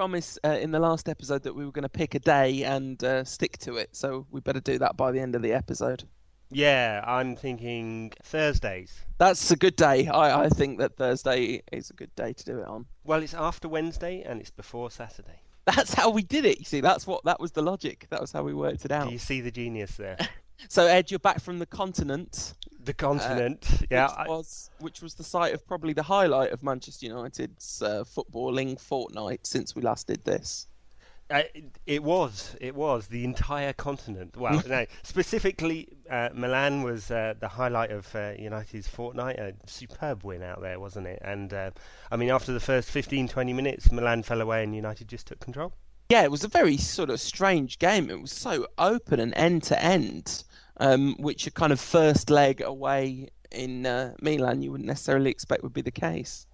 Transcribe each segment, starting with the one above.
promise uh, in the last episode that we were going to pick a day and uh, stick to it, so we better do that by the end of the episode. Yeah, I'm thinking Thursdays. That's a good day. I, I think that Thursday is a good day to do it on. Well, it's after Wednesday and it's before Saturday. That's how we did it. You see, that's what that was the logic. That was how we worked it out. Do you see the genius there? so Ed, you're back from the continent. The continent, uh, yeah. Which was which was the site of probably the highlight of Manchester United's uh, footballing fortnight since we last did this. Uh, it was. It was the entire continent. Well, no, specifically, uh, Milan was uh, the highlight of uh, United's fortnight. A superb win out there, wasn't it? And uh, I mean, after the first 15, 20 minutes, Milan fell away and United just took control. Yeah, it was a very sort of strange game. It was so open and end to end, um, which a kind of first leg away in uh, Milan you wouldn't necessarily expect would be the case.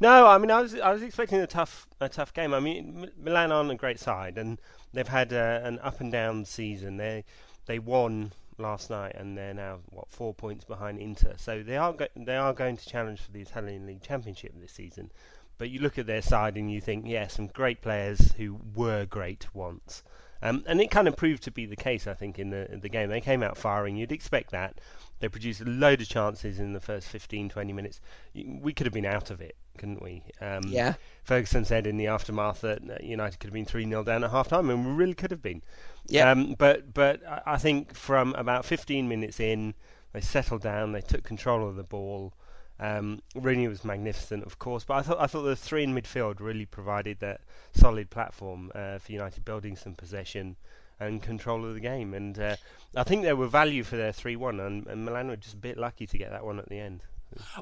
No, I mean I was I was expecting a tough a tough game. I mean Milan aren't a great side, and they've had uh, an up and down season. They they won last night, and they're now what four points behind Inter. So they are go- they are going to challenge for the Italian League Championship this season. But you look at their side and you think, yeah, some great players who were great once. Um, and it kind of proved to be the case, I think, in the in the game. They came out firing. You'd expect that. They produced a load of chances in the first 15, 20 minutes. We could have been out of it, couldn't we? Um, yeah. Ferguson said in the aftermath that uh, United could have been 3 0 down at half time, and we really could have been. Yeah. Um, but, but I think from about 15 minutes in, they settled down, they took control of the ball. Um, Rooney was magnificent, of course, but I thought I thought the three in midfield really provided that solid platform uh, for United building some possession and control of the game. And uh, I think they were value for their three-one, and, and Milan were just a bit lucky to get that one at the end.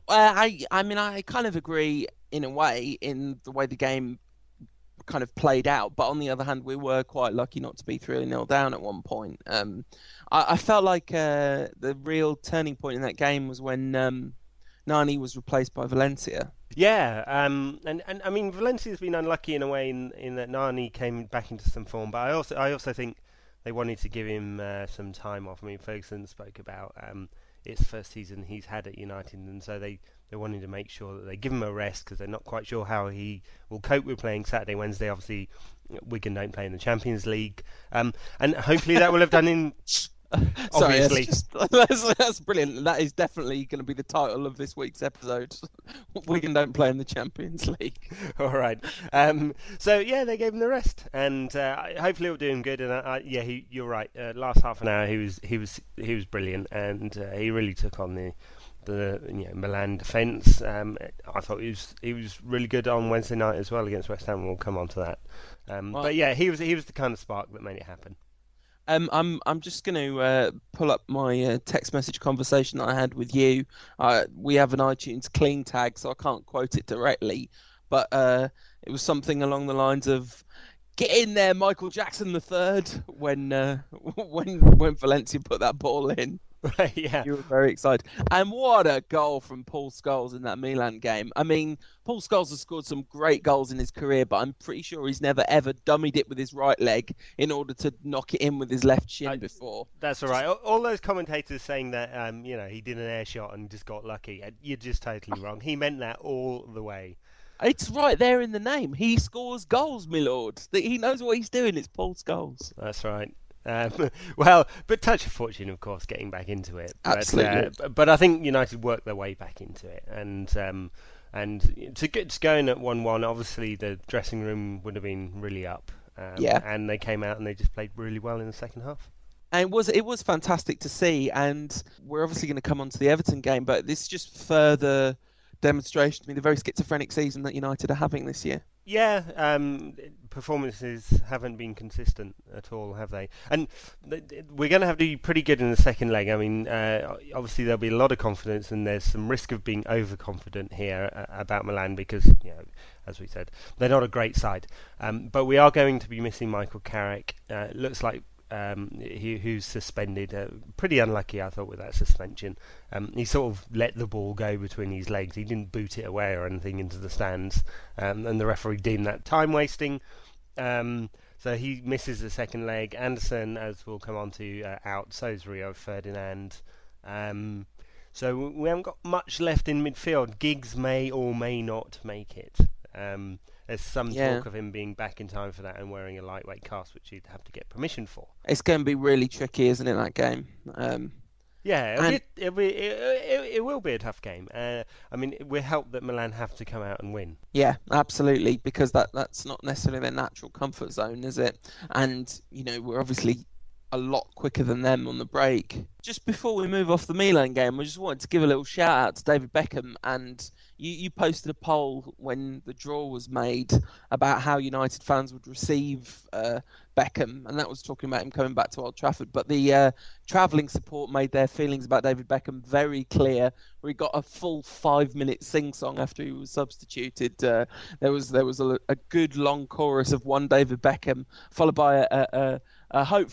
Well, I I mean I kind of agree in a way in the way the game kind of played out, but on the other hand, we were quite lucky not to be three 0 down at one point. Um, I, I, felt like uh, the real turning point in that game was when um, Nani was replaced by Valencia. Yeah, um, and, and I mean Valencia's been unlucky in a way in, in that Nani came back into some form, but I also I also think they wanted to give him uh, some time off. I mean, Ferguson spoke about um, it's the first season he's had at United, and so they, they wanted to make sure that they give him a rest because they're not quite sure how he will cope with playing Saturday, Wednesday. Obviously, Wigan don't play in the Champions League, um, and hopefully that will have done in Sorry, that's, just, that's, that's, brilliant. That is definitely going to be the title of this week's episode. Wigan don't play in the Champions League. All right. Um, so yeah, they gave him the rest, and uh, hopefully it'll do him good. And uh, yeah, he, you're right. Uh, last half an hour, he was he was he was brilliant, and uh, he really took on the the you know, Milan defence. Um, I thought he was he was really good on Wednesday night as well against West Ham. We'll come on to that. Um, well, but yeah, he was he was the kind of spark that made it happen. Um, I'm I'm just going to uh, pull up my uh, text message conversation that I had with you. Uh, we have an iTunes clean tag, so I can't quote it directly, but uh, it was something along the lines of "Get in there, Michael Jackson the third when uh, when when Valencia put that ball in." yeah. You were very excited. And what a goal from Paul Scholes in that Milan game. I mean, Paul Scholes has scored some great goals in his career, but I'm pretty sure he's never ever dummied it with his right leg in order to knock it in with his left shin I, before. That's all right. All those commentators saying that, um, you know, he did an air shot and just got lucky, uh, you're just totally wrong. He meant that all the way. It's right there in the name. He scores goals, my lord. He knows what he's doing. It's Paul Scholes. That's right. Um, well, but touch of fortune, of course, getting back into it. Absolutely. But, uh, but I think United worked their way back into it, and um, and to get to going at one-one, obviously the dressing room would have been really up. Um, yeah. And they came out and they just played really well in the second half. And it was it was fantastic to see, and we're obviously going to come on to the Everton game, but this is just further demonstration to me the very schizophrenic season that United are having this year. Yeah, um, performances haven't been consistent at all, have they? And we're going to have to be pretty good in the second leg. I mean, uh, obviously there'll be a lot of confidence, and there's some risk of being overconfident here uh, about Milan because, you know, as we said, they're not a great side. Um, but we are going to be missing Michael Carrick. Uh, looks like um, he, who's suspended. Uh, pretty unlucky, I thought, with that suspension. Um, he sort of let the ball go between his legs. He didn't boot it away or anything into the stands, um, and the referee deemed that time wasting. Um, so he misses the second leg. Anderson, as we'll come on to, uh, out. So is Rio Ferdinand. Um, so we haven't got much left in midfield. Giggs may or may not make it. There's some Yeah. talk of him being back in time for that and wearing a lightweight cast, which he'd have to get permission for. It's going to be really tricky, isn't it? That game. Um, Yeah, it'll And- be, it'll be, it, it, it will be a tough game. Uh, I mean, we're helped that Milan have to come out and win. Yeah, absolutely, because that that's not necessarily their natural comfort zone, is it? And you know, we're obviously a lot quicker than them on the break. Just before we move off the Milan game, I just wanted to give a little shout out to David Beckham. And you, you posted a poll when the draw was made about how United fans would receive uh, Beckham, and that was talking about him coming back to Old Trafford. But the uh, travelling support made their feelings about David Beckham very clear. We got a full five-minute sing-song after he was substituted. Uh, there was there was a, a good long chorus of one David Beckham, followed by a, a, a, hope,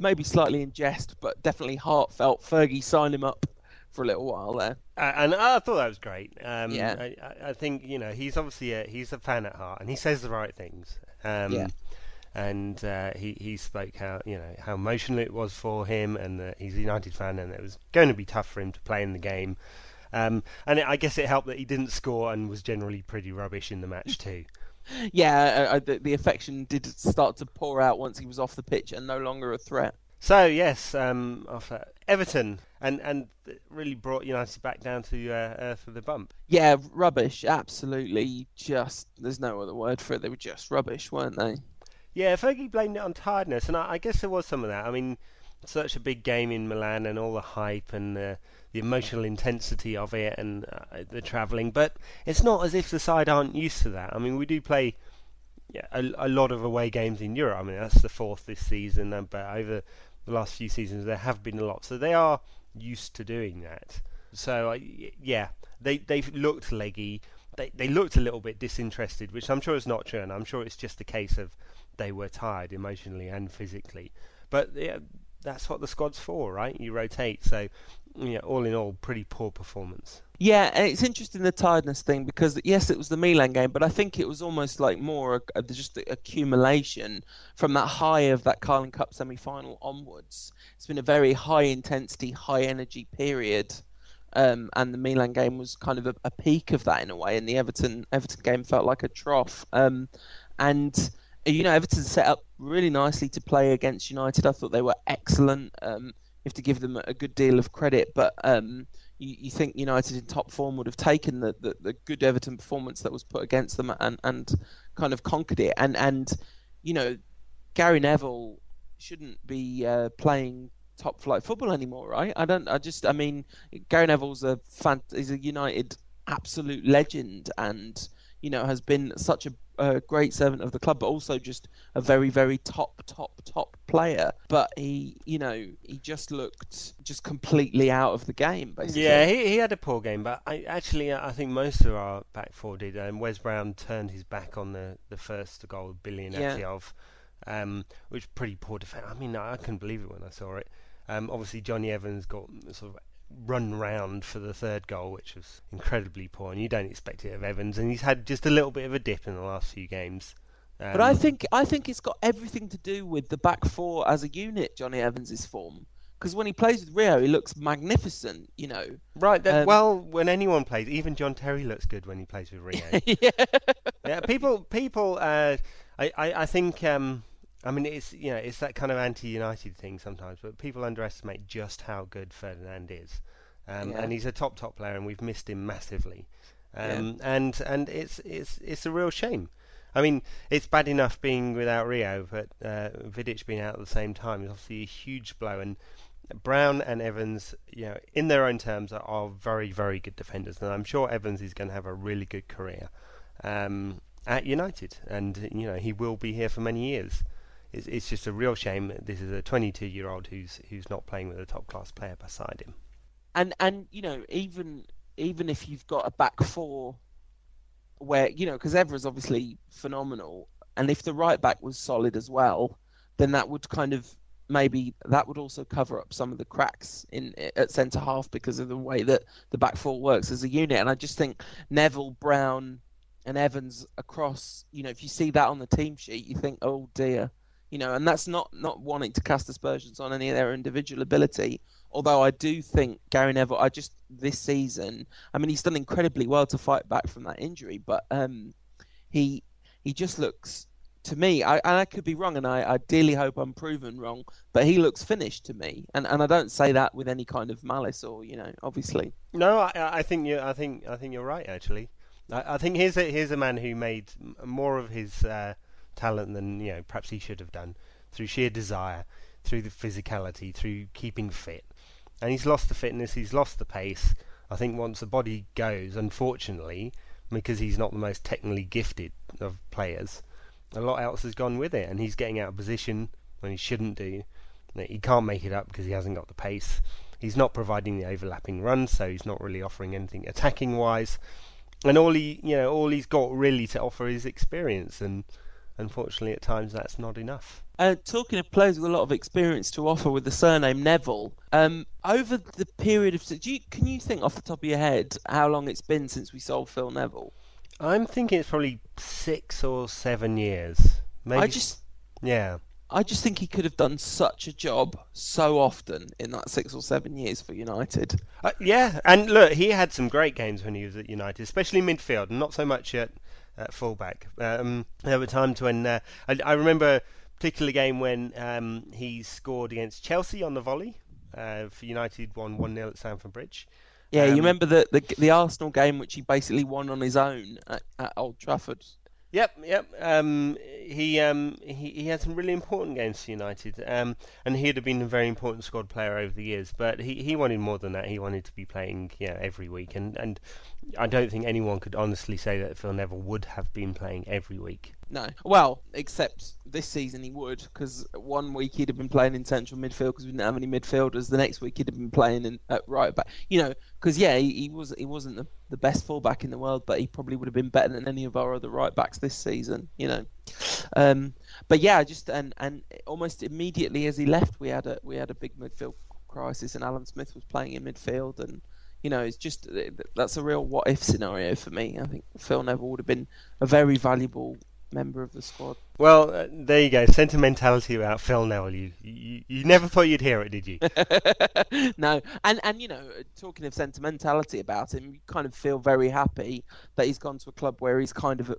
maybe slightly in jest, but definitely heartfelt. Fergie signed him up for a little while there. Uh, and I thought that was great. Um, Yeah. I, I- think you know he's obviously a, he's a fan at heart, and he says the right things. Um, Yeah. And uh, he he spoke how you know how emotional it was for him, and that he's a United fan, and it was going to be tough for him to play in the game. Um, and it, I guess it helped that he didn't score and was generally pretty rubbish in the match too. Yeah, uh, uh, the, the affection did start to pour out once he was off the pitch and no longer a threat. So yes, um, after Everton, and and really brought United back down to uh, earth with a bump. Yeah, rubbish. Absolutely, just there's no other word for it. They were just rubbish, weren't they? Yeah, Fergie blamed it on tiredness, and I, I guess there was some of that. I mean, such a big game in Milan, and all the hype and the, the emotional intensity of it, and uh, the travelling. But it's not as if the side aren't used to that. I mean, we do play yeah, a, a lot of away games in Europe. I mean, that's the fourth this season, uh, but over the last few seasons there have been a lot. So they are used to doing that. So I yeah, they they've looked leggy. They they looked a little bit disinterested, which I'm sure is not true, and I'm sure it's just a case of they were tired emotionally and physically. But yeah, that's what the squad's for, right? You rotate. So yeah, all in all, pretty poor performance. Yeah, and it's interesting the tiredness thing because yes, it was the Milan game, but I think it was almost like more a, just the accumulation from that high of that Carling Cup semi-final onwards. It's been a very high intensity, high energy period, um, and the Milan game was kind of a, a peak of that in a way, and the Everton Everton game felt like a trough. Um, and you know, Everton set up really nicely to play against United. I thought they were excellent. Um, you have to give them a good deal of credit, but um, you, you think United in top form would have taken the, the, the good Everton performance that was put against them and, and kind of conquered it. And and you know, Gary Neville shouldn't be uh, playing top flight football anymore, right? I don't. I just. I mean, Gary Neville's a fan. He's a United absolute legend, and you know has been such a, a great servant of the club, but also just a very, very top, top, top player. But he, you know, he just looked just completely out of the game, basically. Yeah, he, he had a poor game, but I actually I think most of our back four did. Um, Wes Brown turned his back on the, the first goal of Billy Yeah. Ignatieff, um, which pretty poor defense. I mean, I couldn't believe it when I saw it. Um, obviously, Jonny Evans got sort of run round for the third goal, which was incredibly poor, and you don't expect it of Evans. And he's had just a little bit of a dip in the last few games. Um, But I think I think it's got everything to do with the back four as a unit. Jonny Evans' form because when he plays with Rio, he looks magnificent. You know. Right. That, Um, well, when anyone plays, even John Terry looks good when he plays with Rio. yeah. yeah, people, people. Uh, I, I, I think. Um, I mean, it's you know, it's that kind of anti-United thing sometimes, but people underestimate just how good Ferdinand is, um, Yeah. and he's a top top player, and we've missed him massively, um, and and it's it's it's a real shame. I mean, it's bad enough being without Rio, but uh, Vidic being out at the same time is obviously a huge blow. And Brown and Evans, you know, in their own terms, are, are very, very good defenders, and I'm sure Evans is going to have a really good career um, at United, and you know he will be here for many years. It's, it's just a real shame. This is a 22-year-old who's who's not playing with a top-class player beside him. and and you know even even if you've got a back four where you know because Evra's obviously phenomenal, and if the right back was solid as well, then that would kind of maybe that would also cover up some of the cracks in at centre half because of the way that the back four works as a unit. And I just think Neville, Brown, and Evans across. You know, if you see that on the team sheet, you think, oh dear. You know, and that's not not wanting to cast aspersions on any of their individual ability. Although I do think Gary Neville, I just this season, I mean, he's done incredibly well to fight back from that injury, but um, he he just looks to me, I, and I could be wrong, and I, I dearly hope I'm proven wrong, but he looks finished to me, and and I don't say that with any kind of malice or you know, obviously. No, I, I think you, I think, I think you're right. Actually, I, I think here's a here's a man who made more of his uh, talent than you know perhaps he should have done through sheer desire, through the physicality, through keeping fit, and he's lost the fitness, he's lost the pace. I think once the body goes, unfortunately, because he's not the most technically gifted of players a lot else has gone with it, and he's getting out of position when he shouldn't do. He can't make it up because he hasn't got the pace. He's not providing the overlapping runs, so he's not really offering anything attacking wise. And all he, you know, all he's got really to offer is experience, and unfortunately, at times that's not enough. Uh, talking of players with a lot of experience to offer with the surname Neville, um, over the period of, do you, can you think off the top of your head how long it's been since we sold Phil Neville? I'm thinking it's probably six or seven years. Maybe. I just, yeah. I just think he could have done such a job so often in that six or seven years for United. Uh, yeah, and look, he had some great games when he was at United, especially midfield, and not so much at, at fullback. Um, there were times when uh, I, I, remember a particular game when um, he scored against Chelsea on the volley. Uh, for United, won one 0 at Stamford Bridge. Yeah, um, you remember the, the the Arsenal game which he basically won on his own at, at Old Trafford. Yep, yep. Um, he um, he he had some really important games for United, um, and he'd have been a very important squad player over the years. But he, he wanted more than that. He wanted to be playing yeah every week, and, and I don't think anyone could honestly say that Phil Neville would have been playing every week. No, well, except this season he would, because one week he'd have been playing in central midfield because we didn't have any midfielders. The next week he'd have been playing in at right back. You know, because yeah, he, he, was he wasn't the, the best fullback in the world, but he probably would have been better than any of our other right backs this season. You know, um, but yeah, just and and almost immediately as he left, we had a we had a big midfield crisis, and Alan Smith was playing in midfield and you know, it's just that's a real what if scenario for me. I think Phil Neville would have been a very valuable member of the squad. Well, uh, there you go. Sentimentality about Phil Neville. You, you you never thought you'd hear it, did you? no, and and you know, talking of sentimentality about him, you kind of feel very happy that he's gone to a club where he's kind of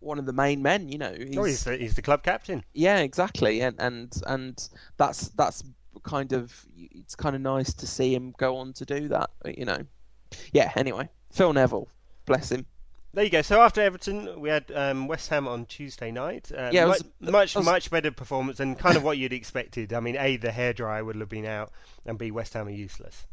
one of the main men. You know, he's, oh, he's the, he's the club captain. Yeah, exactly, and and and that's that's kind of it's kind of nice to see him go on to do that. You know, yeah. Anyway, Phil Neville, bless him. There you go. So after Everton, we had um, West Ham on Tuesday night. Uh, yeah, was, much much, was... much better performance than kind of what you'd expected. I mean, a the hairdryer would have been out, and b West Ham are useless.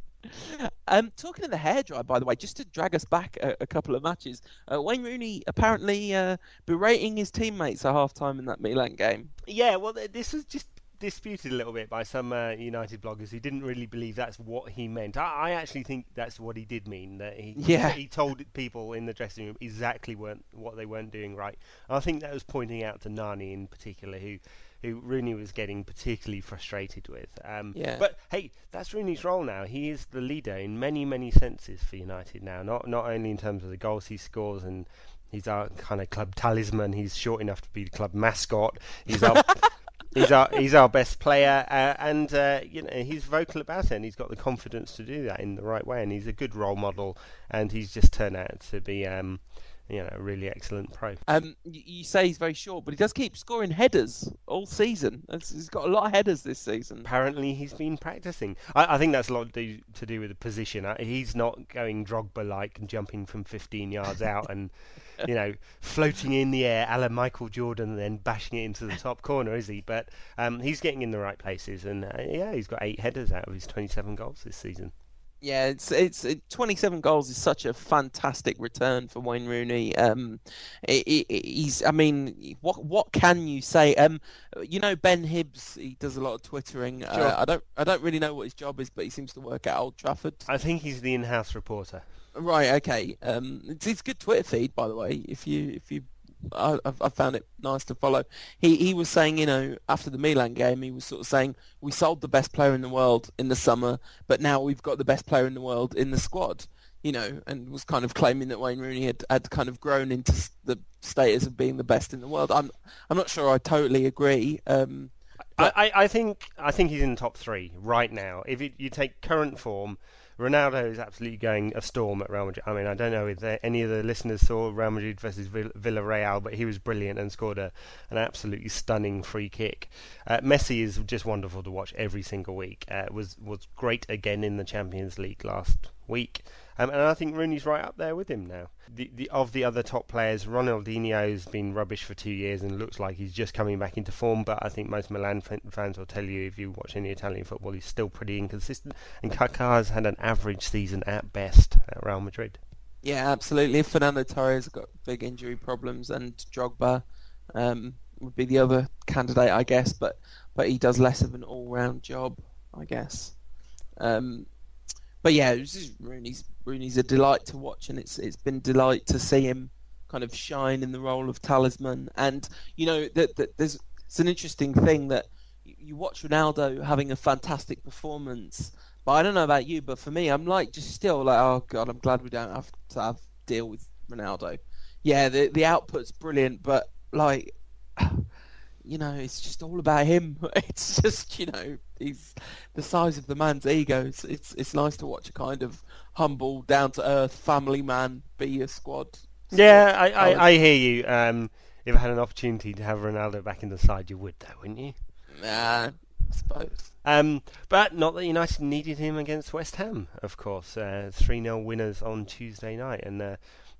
Um, talking of the hairdryer, by the way, just to drag us back a, a couple of matches, uh, Wayne Rooney apparently uh, berating his teammates at half time in that Milan game. Yeah, well, this was just disputed a little bit by some uh, United bloggers who didn't really believe that's what he meant. I, I, actually think that's what he did mean. That he yeah. he told people in the dressing room exactly weren't, what they weren't doing right. And I think that was pointing out to Nani in particular, who who Rooney was getting particularly frustrated with. Um, yeah. But hey, that's Rooney's role now. He is the leader in many many senses for United now. Not not only in terms of the goals he scores and. He's our kind of club talisman. He's short enough to be the club mascot. He's our he's our he's our best player, uh, and uh, you know he's vocal about it, and he's got the confidence to do that in the right way, and he's a good role model, and he's just turned out to be. Um, you know, really excellent pro. Um, you say he's very short, but he does keep scoring headers all season. He's got a lot of headers this season. Apparently, he's been practicing. I, I think that's a lot to do, to do with the position. Uh, he's not going Drogba-like and jumping from 15 yards out and you know, floating in the air, a la Michael Jordan, and then bashing it into the top corner, is he? But um, he's getting in the right places, and uh, yeah, he's got eight headers out of his 27 goals this season. Yeah, it's it's it, 27 goals is such a fantastic return for Wayne Rooney. Um, it, it, he's, I mean, what what can you say? Um, you know Ben Hibbs, he does a lot of twittering. Uh, sure. Uh, I don't I don't really know what his job is, but he seems to work at Old Trafford. I think he's the in-house reporter. Right. Okay. Um, it's, it's a good Twitter feed, by the way. If you if you, I, I found it nice to follow. He he was saying, you know, after the Milan game, he was sort of saying we sold the best player in the world in the summer, but now we've got the best player in the world in the squad. You know, and was kind of claiming that Wayne Rooney had, had kind of grown into the status of being the best in the world. I'm I'm not sure I totally agree. Um, I, I think I think he's in the top three right now. If you, you take current form, Ronaldo is absolutely going a storm at Real Madrid. I mean, I don't know if any of the listeners saw Real Madrid versus Villarreal, but he was brilliant and scored a, an absolutely stunning free kick. Uh, Messi is just wonderful to watch every single week. Uh, was was great again in the Champions League last week. Um, and I think Rooney's right up there with him now. The, the, of the other top players, Ronaldinho's been rubbish for two years and looks like he's just coming back into form. But I think most Milan fans will tell you if you watch any Italian football, he's still pretty inconsistent. And Kaká has had an average season at best at Real Madrid. Yeah, absolutely. Fernando Torres got big injury problems, and Drogba um, would be the other candidate, I guess. But but he does less of an all-round job, I guess. Um, but yeah, Rooney's Rooney's a delight to watch, and it's it's been delight to see him kind of shine in the role of talisman. And you know that, that there's it's an interesting thing that you watch Ronaldo having a fantastic performance, but I don't know about you, but for me, I'm like just still like, oh god, I'm glad we don't have to have deal with Ronaldo. Yeah, the the output's brilliant, but like you know, it's just all about him. It's just, you know, he's the size of the man's ego. It's it's, it's nice to watch a kind of humble, down to earth family man be a squad. Yeah, I, I, I, hear you. Um, if I had an opportunity to have Ronaldo back in the side, you would, though, wouldn't you? Nah, I suppose. Um, but not that United needed him against West Ham, of course. Uh, 3 uh, 0 winners on Tuesday night, and uh,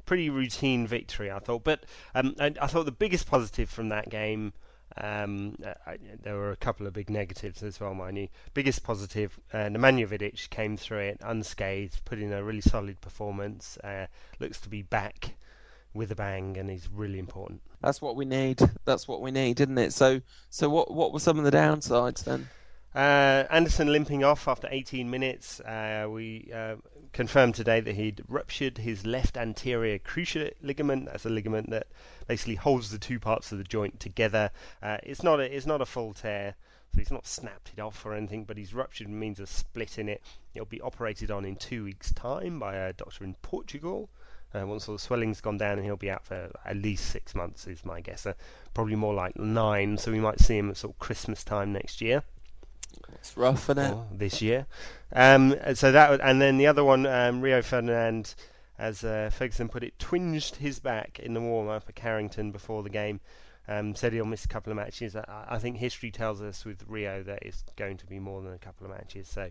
pretty routine victory, I thought. But um, I, I, thought the biggest positive from that game um, I, there were a couple of big negatives as well, mind you. Biggest positive, uh, Nemanja Vidic came through it unscathed, put in a really solid performance. Uh, looks to be back with a bang, and he's really important. That's what we need. That's what we need, isn't it? So, so what what were some of the downsides then? Uh, Anderson limping off after 18 minutes. Uh, we uh, confirmed today that he'd ruptured his left anterior cruciate ligament. That's a ligament that basically holds the two parts of the joint together. Uh, it's not a, it's not a full tear, so he's not snapped it off or anything, but he's ruptured means a split in it. It'll be operated on in two weeks' time by a doctor in Portugal. Uh, once all the swelling's gone down, and he'll be out for at least six months, is my guess. Uh, probably more like nine, so we might see him at sort of Christmas time next year. It's rough, isn't it? This year. Um, so that, and then the other one, um, Rio Ferdinand, as uh, Ferguson put it, twinged his back in the warm-up at Carrington before the game. Um, said he'll miss a couple of matches. I, I, think history tells us with Rio that it's going to be more than a couple of matches. So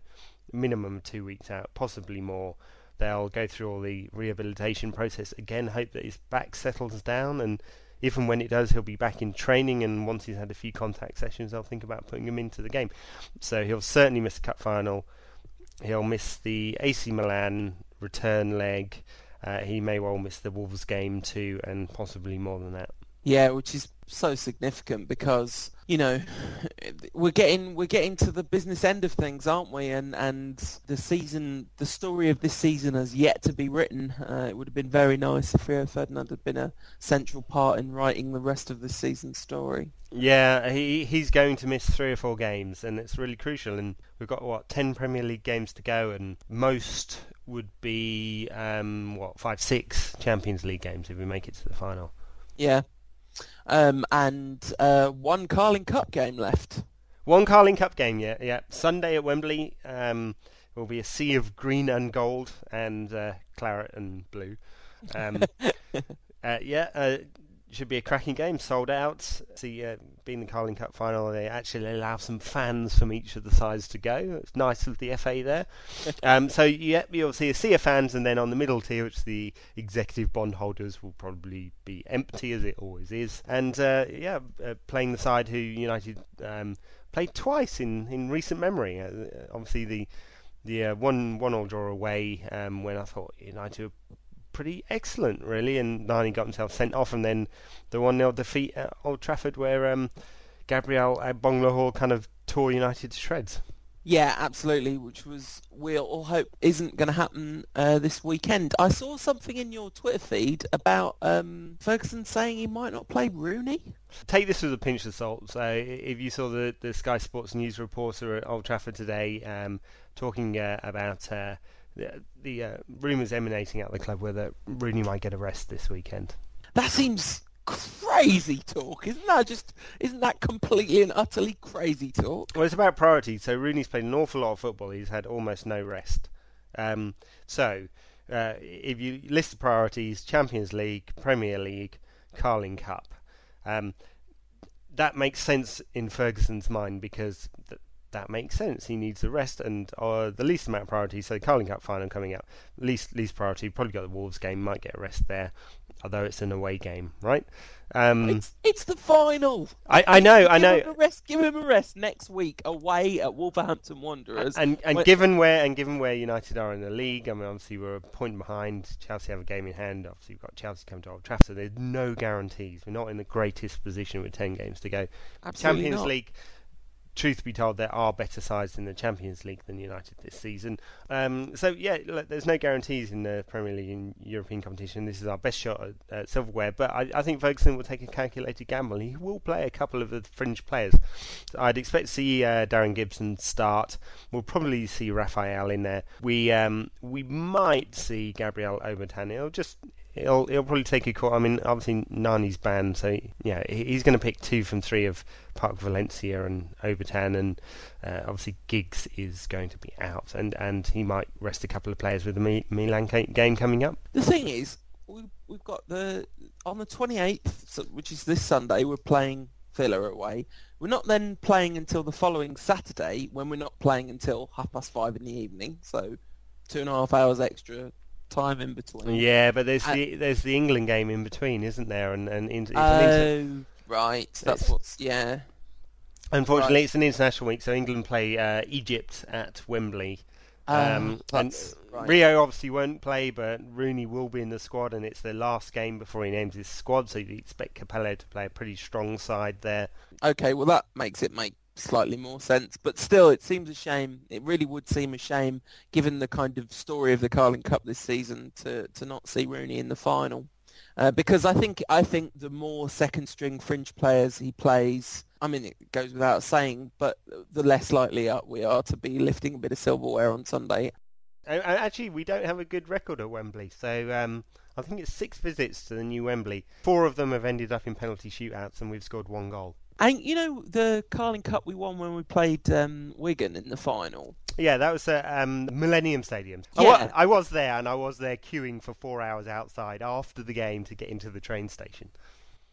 minimum two weeks out, possibly more. They'll go through all the rehabilitation process again. Hope that his back settles down and even when it does, he'll be back in training, and once he's had a few contact sessions, they'll think about putting him into the game. So he'll certainly miss the cup final. He'll miss the AC Milan return leg. Uh, he may well miss the Wolves game too, and possibly more than that. Yeah, which is so significant because you know we're getting we're getting to the business end of things, aren't we? And and the season, the story of this season has yet to be written. Uh, it would have been very nice if Rio Ferdinand had been a central part in writing the rest of the season story. Yeah, he he's going to miss three or four games, and it's really crucial. And we've got what ten Premier League games to go, and most would be um, what five, six Champions League games if we make it to the final. Yeah, um, and uh, one Carling Cup game left. One Carling Cup game, yeah, yeah. Sunday at Wembley um, will be a sea of green and gold and uh, claret and blue. Um, uh, yeah, uh, should be a cracking game, sold out. See, uh, being the Carling Cup final, they actually allow some fans from each of the sides to go. It's nice of the FA there. um, so yeah, you'll see a sea of fans, and then on the middle tier, which the executive bondholders will probably be empty as it always is. And uh, yeah, uh, playing the side who United um, played twice in in recent memory. Uh, obviously the the uh, one one all draw away um, when I thought United were pretty excellent, really. And Nani got himself sent off, and then the 1 0 defeat at Old Trafford, where um, Gabriel Agbonlahor kind of tore United to shreds. Yeah, absolutely, which was we all hope isn't going to happen uh, this weekend. I saw something in your Twitter feed about um, Ferguson saying he might not play Rooney. Take this with a pinch of salt. So, if you saw the, the Sky Sports news reporter at Old Trafford today um, talking uh, about uh, the, the uh, rumours emanating out of the club were that Rooney might get a rest this weekend. That seems crazy talk, isn't that? Just isn't that completely and utterly crazy talk? Well, it's about priority. So Rooney's played an awful lot of football. He's had almost no rest. Um, so, uh, if you list the priorities, Champions League, Premier League, Carling Cup, um, that makes sense in Ferguson's mind because th- that makes sense. He needs the rest and uh, the least amount of priority. So, Carling Cup final coming up, least least priority. Probably got the Wolves game, might get a rest there, although it's an away game, right? Um, It's it's the final. I, I know, I Give know. him a rest. Give him a rest next week away at Wolverhampton Wanderers. And and When- given where and given where United are in the league, I mean obviously we're a point behind. Chelsea have a game in hand. Obviously we've got Chelsea coming to Old Trafford. So there's no guarantees. We're not in the greatest position with ten games to go. Absolutely Champions not. League. Truth be told, there are better sides in the Champions League than United this season. Um, so yeah, look, there's no guarantees in the Premier League and European competition. This is our best shot at, at silverware, but I, I think Ferguson will take a calculated gamble. He will play a couple of the fringe players. I'd expect to see uh, Darren Gibson start. We'll probably see Raphael in there. We um, we might see Gabriel Obertan. He'll just he'll he'll probably take a call. I mean, obviously Nani's banned, so yeah, he's going to pick two from three of Park Valencia and Obertan, and uh, obviously Giggs is going to be out, and and he might rest a couple of players with the Mi- Milan ga- game coming up. The thing is, we, we've got the on the 28th, so, which is this Sunday, we're playing Villa away. We're not then playing until the following Saturday, when we're not playing until half past five in the evening. So two and a half hours extra time in between. Yeah, but there's And- the there's the England game in between, isn't there? And and in, it's an inter- Oh, right. That's It's- what's yeah. unfortunately right. it's an international week, so England play uh, Egypt at Wembley. Um, Um, and that's right. Rio obviously won't play, but Rooney will be in the squad, and it's their last game before he names his squad. So you expect Capello to play a pretty strong side there. Okay, well that makes it make slightly more sense, but still, it seems a shame. It really would seem a shame, given the kind of story of the Carling Cup this season, to to not see Rooney in the final. Uh, because I think I think the more second string fringe players he plays, I mean it goes without saying, but the less likely we are to be lifting a bit of silverware on Sunday. Uh, Actually, we don't have a good record at Wembley, so um, I think it's six visits to the new Wembley. Four of them have ended up in penalty shootouts, and we've scored one goal. And you know the Carling Cup we won when we played um, Wigan in the final. Yeah, that was at um, Millennium Stadium. I, wa- Yeah. I was there, and I was there queuing for four hours outside after the game to get into the train station.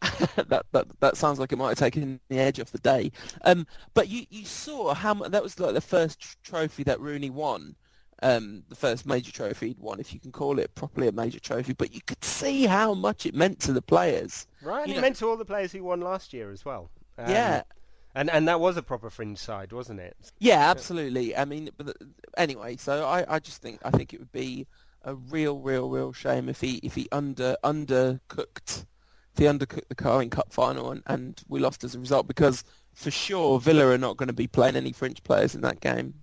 that, that that sounds like it might have taken the edge off the day. Um, but you, you saw how much that was like the first trophy that Rooney won. Um, the first major trophy he'd won, if you can call it properly a major trophy. But you could see how much it meant to the players. Right, You it know- meant to all the players who won last year as well. Um, yeah, and and that was a proper fringe side, wasn't it? yeah, absolutely. I mean, but anyway, so I, I just think I think it would be a real, real, real shame if he if he under undercooked if he undercooked the Carling Cup final and, and we lost as a result because for sure Villa are not going to be playing any French players in that game.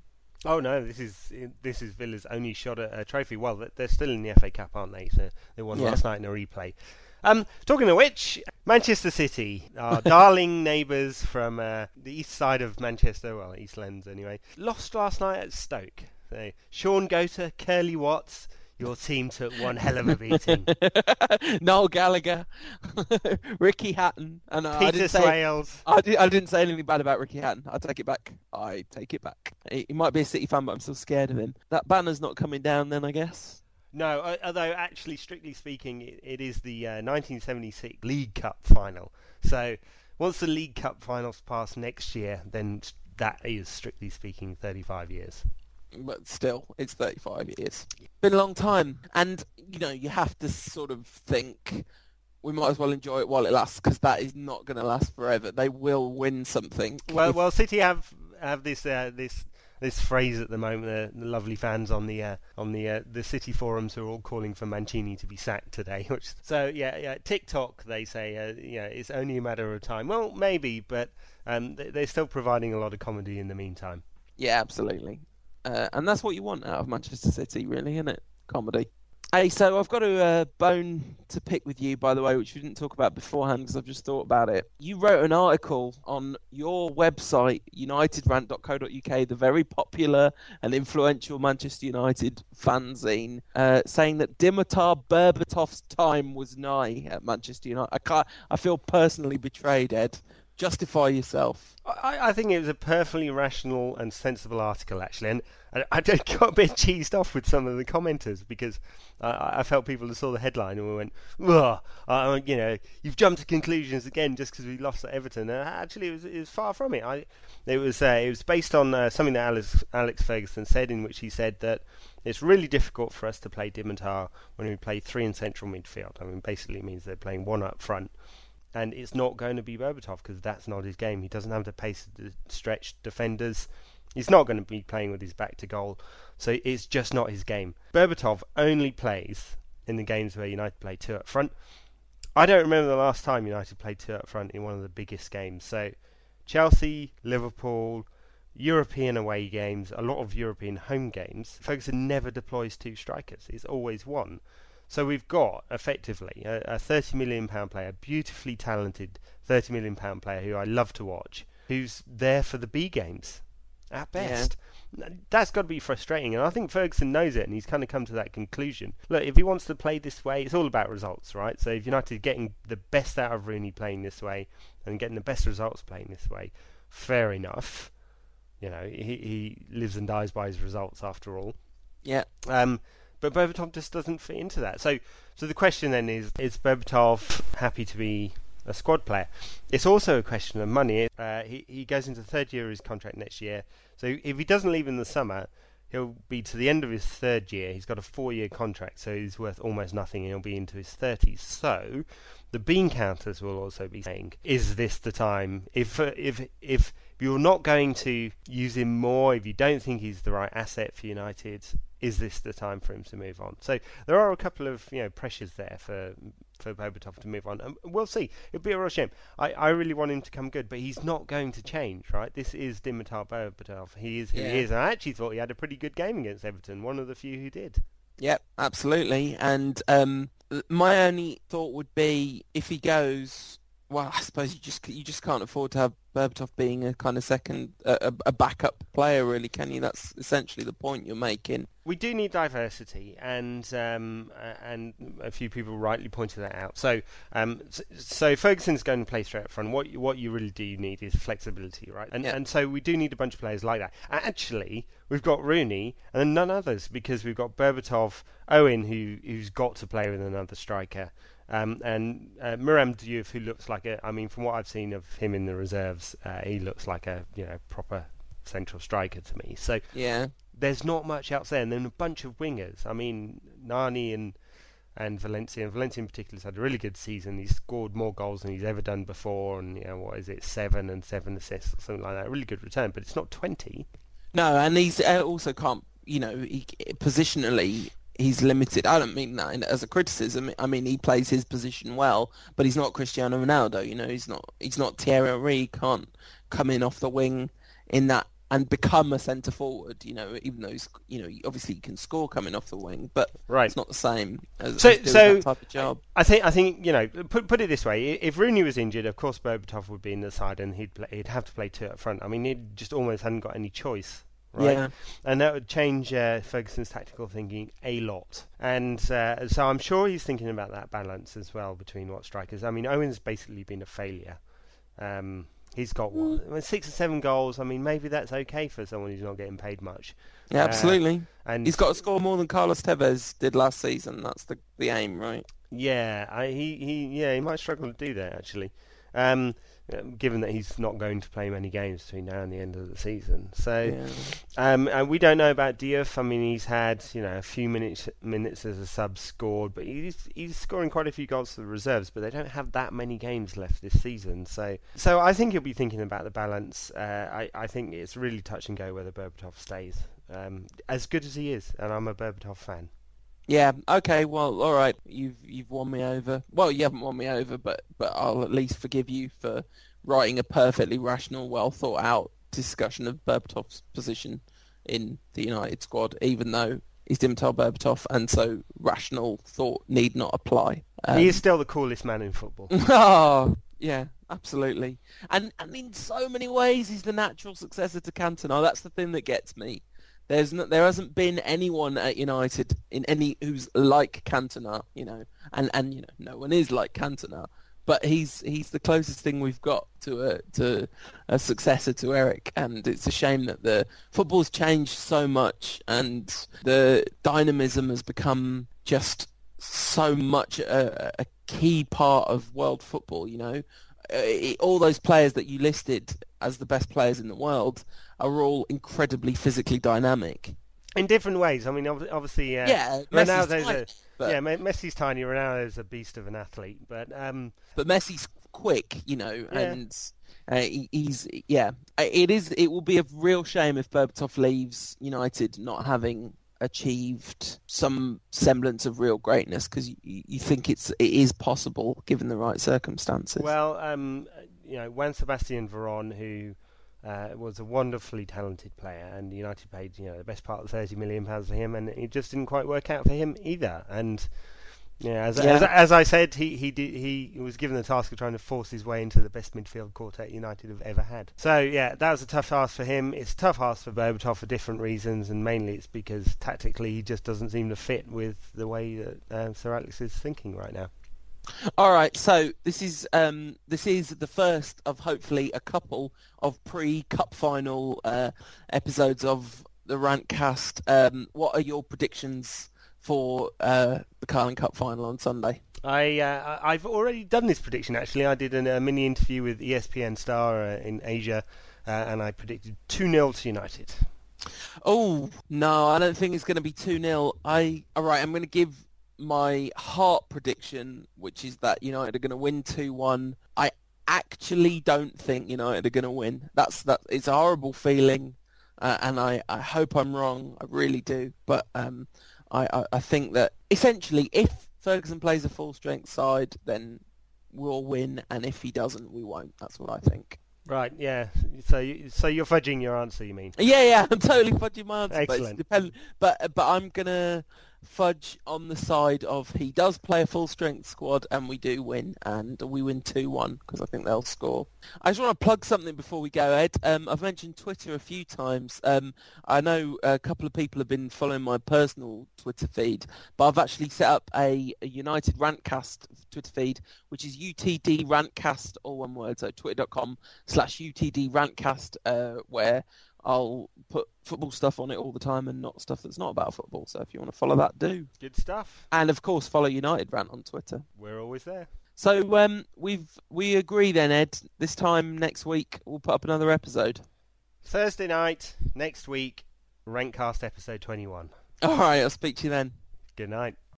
Oh no, this is this is Villa's only shot at a trophy. Well, they- they're still in the FA Cup, aren't they? So they won Yeah. last night in a replay. Um, talking of which, Manchester City, our darling neighbours from uh, the east side of Manchester, well, Eastlands anyway, lost last night at Stoke. So, Shaun Goater, Curly Watts, your team took one hell of a beating. Noel Gallagher, Ricky Hatton, and uh, I Peter didn't say Swales. I, did, I didn't say anything bad about Ricky Hatton. I take it back. I take it back. He, he might be a City fan, but I'm still scared of him. That banner's not coming down then, I guess. No, although actually, strictly speaking, it, it is the uh, 1976 League Cup final. So once the League Cup finals pass next year, then that is strictly speaking 35 years. but still, it's 35 years. It's been a long time, and you know you have to sort of think we might as well enjoy it while it lasts because that is not going to last forever. They will win something. Well, If- well, City have have this uh, this this phrase at the moment. Uh, the lovely fans on the uh, on the uh, the City forums are all calling for Mancini to be sacked today. Which so yeah, yeah. TikTok they say uh, yeah, it's only a matter of time. Well, maybe, but um, they- they're still providing a lot of comedy in the meantime. yeah, absolutely, uh, and that's what you want out of Manchester City, really, isn't it? Comedy. Hey, so I've got a uh, bone to pick with you, by the way, which we didn't talk about beforehand because I've just thought about it. You wrote an article on your website, unitedrant.co.uk, the very popular and influential Manchester United fanzine, uh, saying that Dimitar Berbatov's time was nigh at Manchester United. I can't. I feel personally betrayed, Ed. Justify yourself. I, I think it was a perfectly rational and sensible article, actually, and I, I got a bit cheesed off with some of the commenters because I, I felt people saw the headline and we went, "Ugh, uh, you know, you've jumped to conclusions again just because we lost at Everton." And actually, it was, it was far from it. I, it was uh, it was based on uh, something that Alex, Alex Ferguson said, in which he said that it's really difficult for us to play Dimitar when we play three in central midfield. I mean, basically, it means they're playing one up front and it's not going to be Berbatov because that's not his game. He doesn't have the pace to stretch defenders. He's not going to be playing with his back to goal, so it's just not his game. Berbatov only plays in the games where United play two up front. I don't remember the last time United played two up front in one of the biggest games. So Chelsea, Liverpool, European away games, a lot of European home games. Ferguson never deploys two strikers. It's always one. So we've got effectively a, a 30 million pound player, beautifully talented 30 million pound player who I love to watch, who's there for the B games at best. Yeah. That's got to be frustrating, and I think Ferguson knows it, and he's kind of come to that conclusion. Look, if he wants to play this way, it's all about results, right? So if United are getting the best out of Rooney playing this way and getting the best results playing this way, fair enough. You know, he he lives and dies by his results after all. Yeah. Um, but Berbatov just doesn't fit into that. So, so the question then is: Is Berbatov happy to be a squad player? It's also a question of money. Uh, he he goes into the third year of his contract next year. So if he doesn't leave in the summer, he'll be to the end of his third year. He's got a four-year contract, so he's worth almost nothing, and he'll be into his thirties. So the bean counters will also be saying, "Is this the time? If uh, if if you're not going to use him more, if you don't think he's the right asset for United, is this the time for him to move on? So there are a couple of you know pressures there for for Berbatov to move on. And we'll see. It'll be a real shame. I, I really want him to come good, but he's not going to change, right? This is Dimitar Berbatov. He is who yeah. he is. And I actually thought he had a pretty good game against Everton. One of the few who did. Yep, absolutely. And um, my only thought would be if he goes well, I suppose you just you just can't afford to have Berbatov being a kind of second a, a, backup player, really, can you? That's essentially the point you're making. We do need diversity, and um, and a few people rightly pointed that out. So um, so Ferguson's going to play straight up front. What you, what you really do need is flexibility, right? And yeah. and so we do need a bunch of players like that. Actually, we've got Rooney and none others because we've got Berbatov, Owen, who who's got to play with another striker. Um, and uh, Mouram Diouf, who looks like a, I mean, from what I've seen of him in the reserves, uh, he looks like a you know proper central striker to me. So yeah, there's not much else there, and then a bunch of wingers. I mean, Nani and and Valencia, and Valencia in particular has had a really good season. He's scored more goals than he's ever done before, and you know what is it, seven and seven assists or something like that. A really good return, but it's not twenty. No, and he's uh, also can't. You know, he, positionally, he's limited. I don't mean that as a criticism. I mean he plays his position well, but he's not Cristiano Ronaldo. You know, he's not he's not Thierry Henry. Can't come in off the wing in that and become a centre forward. You know, even though he's you know obviously he can score coming off the wing, but right. it's not the same as, so, as so that type of job. I think I think you know put put it this way: if Rooney was injured, of course Berbatov would be in the side and he'd play, he'd have to play two up front. I mean, he just almost hadn't got any choice right? Yeah. And that would change uh, Ferguson's tactical thinking a lot. And uh, so I'm sure he's thinking about that balance as well between what strikers. I mean, Owen's basically been a failure. Um, he's got what, mm. six or seven goals. I mean, maybe that's okay for someone who's not getting paid much. Yeah, absolutely. Uh, and he's got to score more than Carlos Tevez did last season. That's the the aim, right? Yeah, I, he he yeah he might struggle to do that actually. Um, given that he's not going to play many games between now and the end of the season. So, yeah. um, and we don't know about Diouf. I mean, he's had you know a few minutes minutes as a sub scored, but he's he's scoring quite a few goals for the reserves. But they don't have that many games left this season. So, so I think he'll be thinking about the balance. Uh, I I think it's really touch and go whether Berbatov stays. Um, as good as he is, and I'm a Berbatov fan. Yeah. Okay. Well, all right. You've you've won me over. Well, you haven't won me over, but but I'll at least forgive you for writing a perfectly rational, well thought out discussion of Berbatov's position in the United squad, even though he's Dimitar Berbatov, and so rational thought need not apply. Um, he is still the coolest man in football. oh, yeah, absolutely. And and in so many ways, he's the natural successor to Cantona. That's the thing that gets me. There's no, there hasn't been anyone at United in any who's like Cantona, you know, and and you know no one is like Cantona, but he's he's the closest thing we've got to a to a successor to Eric, and it's a shame that the football's changed so much, and the dynamism has become just so much a, a key part of world football. You know, uh, all those players that you listed as the best players in the world are all incredibly physically dynamic in different ways. I mean, obviously, uh, yeah, Ronaldo's tiny, a, but... yeah, Messi's tiny. Ronaldo's a beast of an athlete, but um, but Messi's quick, you know, yeah. and uh, he, he's yeah. It is. It will be a real shame if Berbatov leaves United not having achieved some semblance of real greatness because you, you think it's it is possible given the right circumstances. Well, um, you know, Juan Sebastian Veron, who uh, was a wonderfully talented player, and United paid you know the best part of thirty million pounds for him, and it just didn't quite work out for him either. And yeah, as, yeah. as, as I said, he he did, he was given the task of trying to force his way into the best midfield quartet United have ever had. So yeah, that was a tough task for him. It's a tough task for Berbatov for different reasons, and mainly it's because tactically he just doesn't seem to fit with the way that uh, Sir Alex is thinking right now. All right, so this is um, this is the first of hopefully a couple of pre-cup final uh, episodes of the Rantcast. Um, what are your predictions for uh, the Carling Cup final on Sunday? I uh, I've already done this prediction. Actually, I did a mini interview with ESPN Star uh, in Asia, uh, and I predicted two 0 to United. Oh no, I don't think it's going to be two 0 I all right. I'm going to give my heart prediction, which is that United are going to win 2-1. I actually don't think United are going to win. That's that. It's a horrible feeling, uh, and I, I hope I'm wrong. I really do. But um, I, I, I think that essentially, if Ferguson plays a full strength side, then we'll win, and if he doesn't, we won't. That's what I think. Right, yeah. So, you, so you're fudging your answer, you mean? Yeah, yeah. I'm totally fudging my answer. Excellent. But, depend- but but I'm gonna Fudge on the side of he does play a full strength squad and we do win and we win 2-1 because I think they'll score. I just want to plug something before we go Ed. Um, I've mentioned Twitter a few times. Um, I know a couple of people have been following my personal Twitter feed but I've actually set up a, a United Rantcast Twitter feed which is UTD Rantcast all one word so twitter.com slash UTD Rantcast uh, where I'll put football stuff on it all the time and not stuff that's not about football. So if you want to follow that, do. Good stuff. And of course, follow United Rant on Twitter. We're always there. So um, we've we agree then, Ed. This time next week we'll put up another episode. Thursday night next week, Rantcast episode twenty-one. All right, I'll speak to you then. Good night.